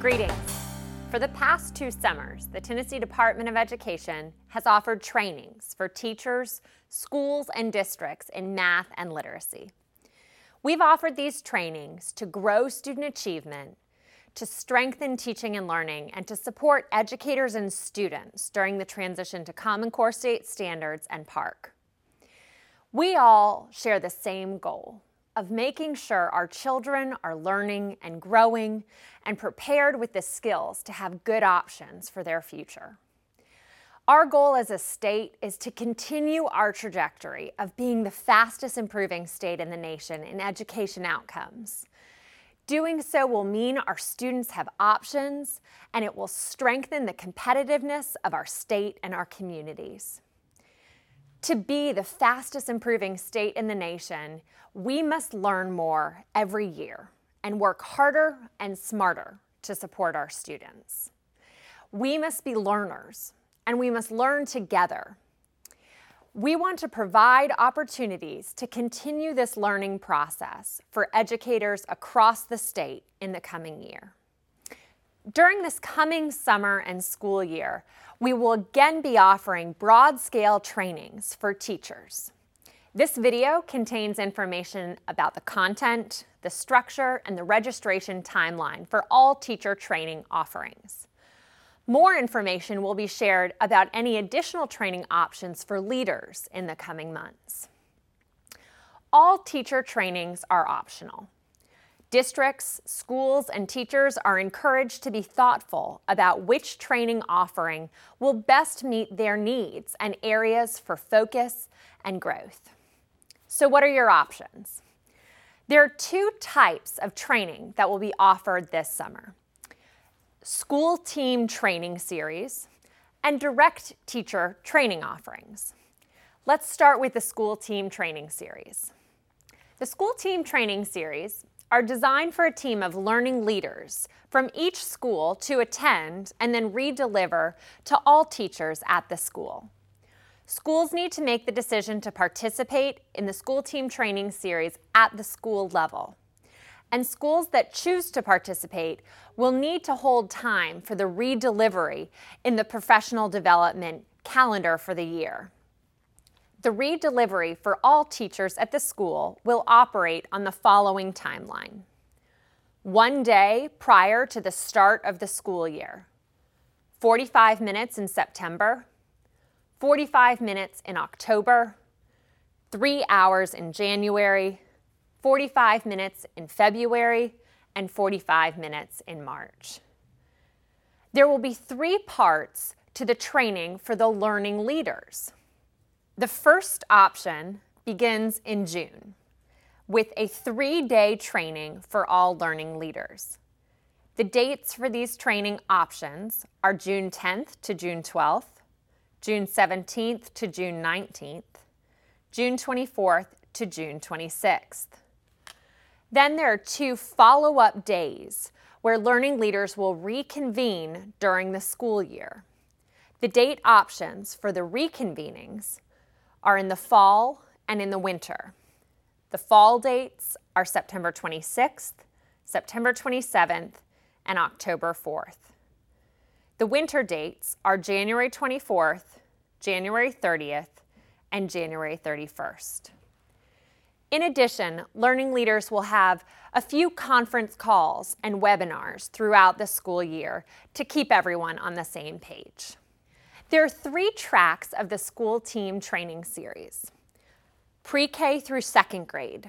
Greetings. For the past two summers, the Tennessee Department of Education has offered trainings for teachers, schools, and districts in math and literacy. We've offered these trainings to grow student achievement, to strengthen teaching and learning, and to support educators and students during the transition to Common Core State Standards and PARCC. We all share the same goal of making sure our children are learning and growing and prepared with the skills to have good options for their future. Our goal as a state is to continue our trajectory of being the fastest improving state in the nation in education outcomes. Doing so will mean our students have options and it will strengthen the competitiveness of our state and our communities. To be the fastest improving state in the nation, we must learn more every year and work harder and smarter to support our students. We must be learners and we must learn together. We want to provide opportunities to continue this learning process for educators across the state in the coming year. During this coming summer and school year, we will again be offering broad-scale trainings for teachers. This video contains information about the content, the structure, and the registration timeline for all teacher training offerings. More information will be shared about any additional training options for leaders in the coming months. All teacher trainings are optional. Districts, schools, and teachers are encouraged to be thoughtful about which training offering will best meet their needs and areas for focus and growth. So what are your options? There are two types of training that will be offered this summer. School Team Training Series and Direct Teacher Training Offerings. Let's start with the School Team Training Series. The School Team Training Series are designed for a team of learning leaders from each school to attend and then redeliver to all teachers at the school. Schools need to make the decision to participate in the school team training series at the school level. And schools that choose to participate will need to hold time for the redelivery in the professional development calendar for the year. The redelivery for all teachers at the school will operate on the following timeline. One day prior to the start of the school year, 45 minutes in September, 45 minutes in October, three hours in January, 45 minutes in February, and 45 minutes in March. There will be three parts to the training for the learning leaders. The first option begins in June with a three-day training for all learning leaders. The dates for these training options are June 10th to June 12th, June 17th to June 19th, June 24th to June 26th. Then there are two follow-up days where learning leaders will reconvene during the school year. The date options for the reconvenings are in the fall and in the winter. The fall dates are September 26th, September 27th, and October 4th. The winter dates are January 24th, January 30th, and January 31st. In addition, learning leaders will have a few conference calls and webinars throughout the school year to keep everyone on the same page. There are three tracks of the school team training series. Pre-K through second grade,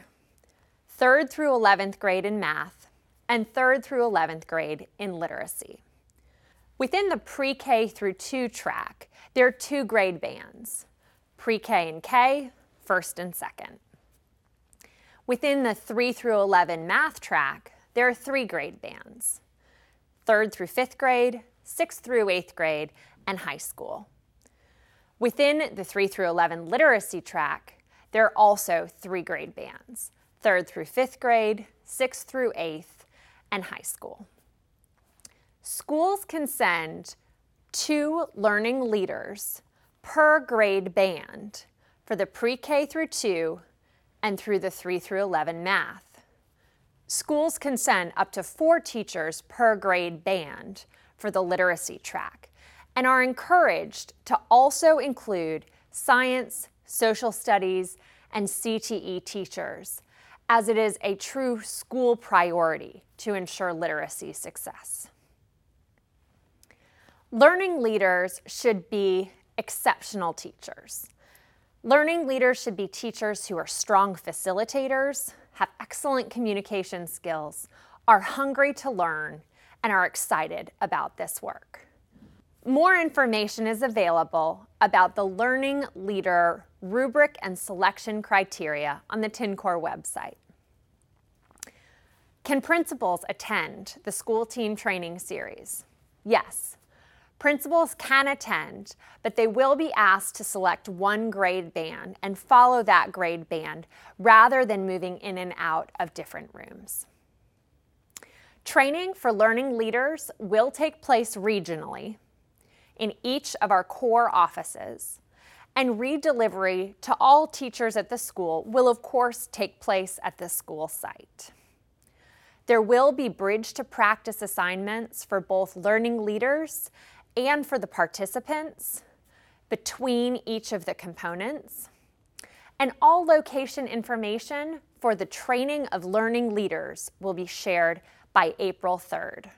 third through 11th grade in math, and third through 11th grade in literacy. Within the pre-K through 2 track, there are two grade bands, pre-K and K, first and second. Within the 3 through 11 math track, there are three grade bands, third through fifth grade, sixth through eighth grade, and high school. Within the 3 through 11 literacy track, there are also three grade bands, third through fifth grade, sixth through eighth, and high school. Schools can send two learning leaders per grade band for the pre-K through 2 and through the 3 through 11 math. Schools can send up to four teachers per grade band for the literacy track and are encouraged to also include science, social studies, and CTE teachers, as it is a true school priority to ensure literacy success. Learning leaders should be exceptional teachers. Learning leaders should be teachers who are strong facilitators, have excellent communication skills, are hungry to learn, and are excited about this work. More information is available about the Learning Leader rubric and selection criteria on the TNCore website. Can principals attend the school team training series? Yes. Principals can attend, but they will be asked to select one grade band and follow that grade band rather than moving in and out of different rooms. Training for learning leaders will take place regionally in each of our core offices, and redelivery to all teachers at the school will of course take place at the school site. There will be bridge to practice assignments for both learning leaders and for the participants between each of the components. And all location information for the training of learning leaders will be shared by April 3rd.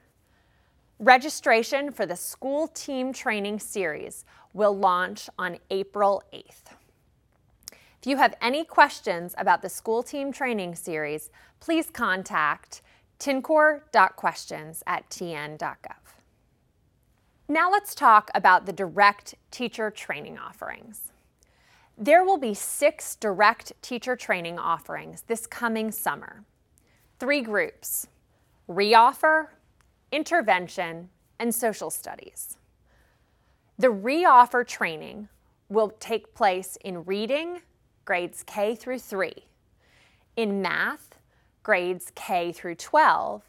Registration for the School Team Training Series will launch on April 8th. If you have any questions about the School Team Training Series, please contact tncore.questions at tn.gov. Now let's talk about the direct teacher training offerings. There will be six direct teacher training offerings this coming summer. Three groups, reoffer, intervention, and social studies. The reoffer training will take place in reading, grades K through 3, in math, grades K through 12,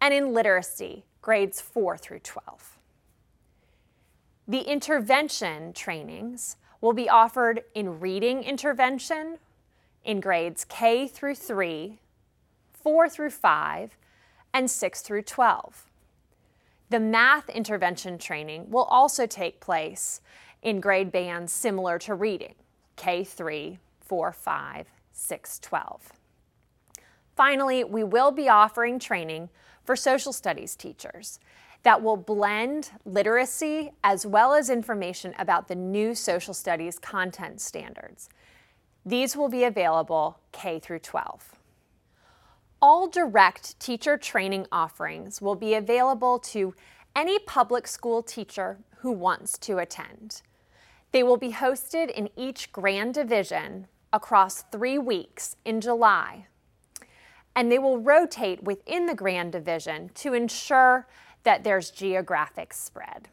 and in literacy, grades 4 through 12. The intervention trainings will be offered in reading intervention in grades K through 3, 4 through 5, and 6 through 12. The math intervention training will also take place in grade bands similar to reading K3, 4, 5, 6, 12. Finally, we will be offering training for social studies teachers that will blend literacy as well as information about the new social studies content standards. These will be available K through 12. All direct teacher training offerings will be available to any public school teacher who wants to attend. They will be hosted in each Grand Division across three weeks in July. And they will rotate within the Grand Division to ensure that there's geographic spread.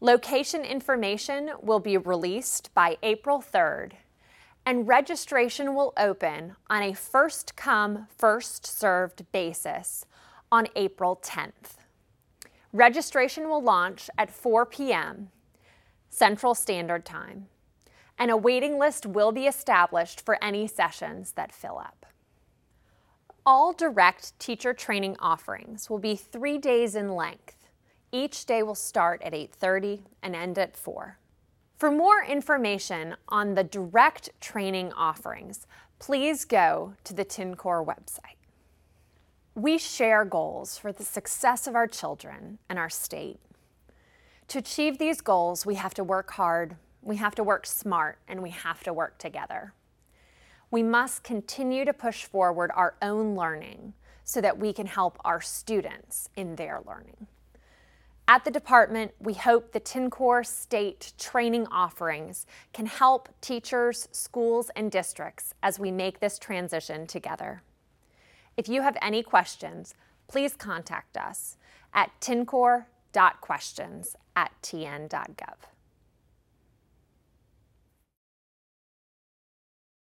Location information will be released by April 3rd, and registration will open on a first come, first served basis on April 10th. Registration will launch at 4 p.m. Central Standard Time, and a waiting list will be established for any sessions that fill up. All direct teacher training offerings will be three days in length. Each day will start at 8.30 and end at 4. For more information on the direct training offerings, please go to the TNCore website. We share goals for the success of our children and our state. To achieve these goals, we have to work hard, we have to work smart, and we have to work together we must continue to push forward our own learning so that we can help our students in their learning. At the department, we hope the TNCore state training offerings can help teachers, schools, and districts as we make this transition together. If you have any questions, please contact us at tncore.questions at tn.gov.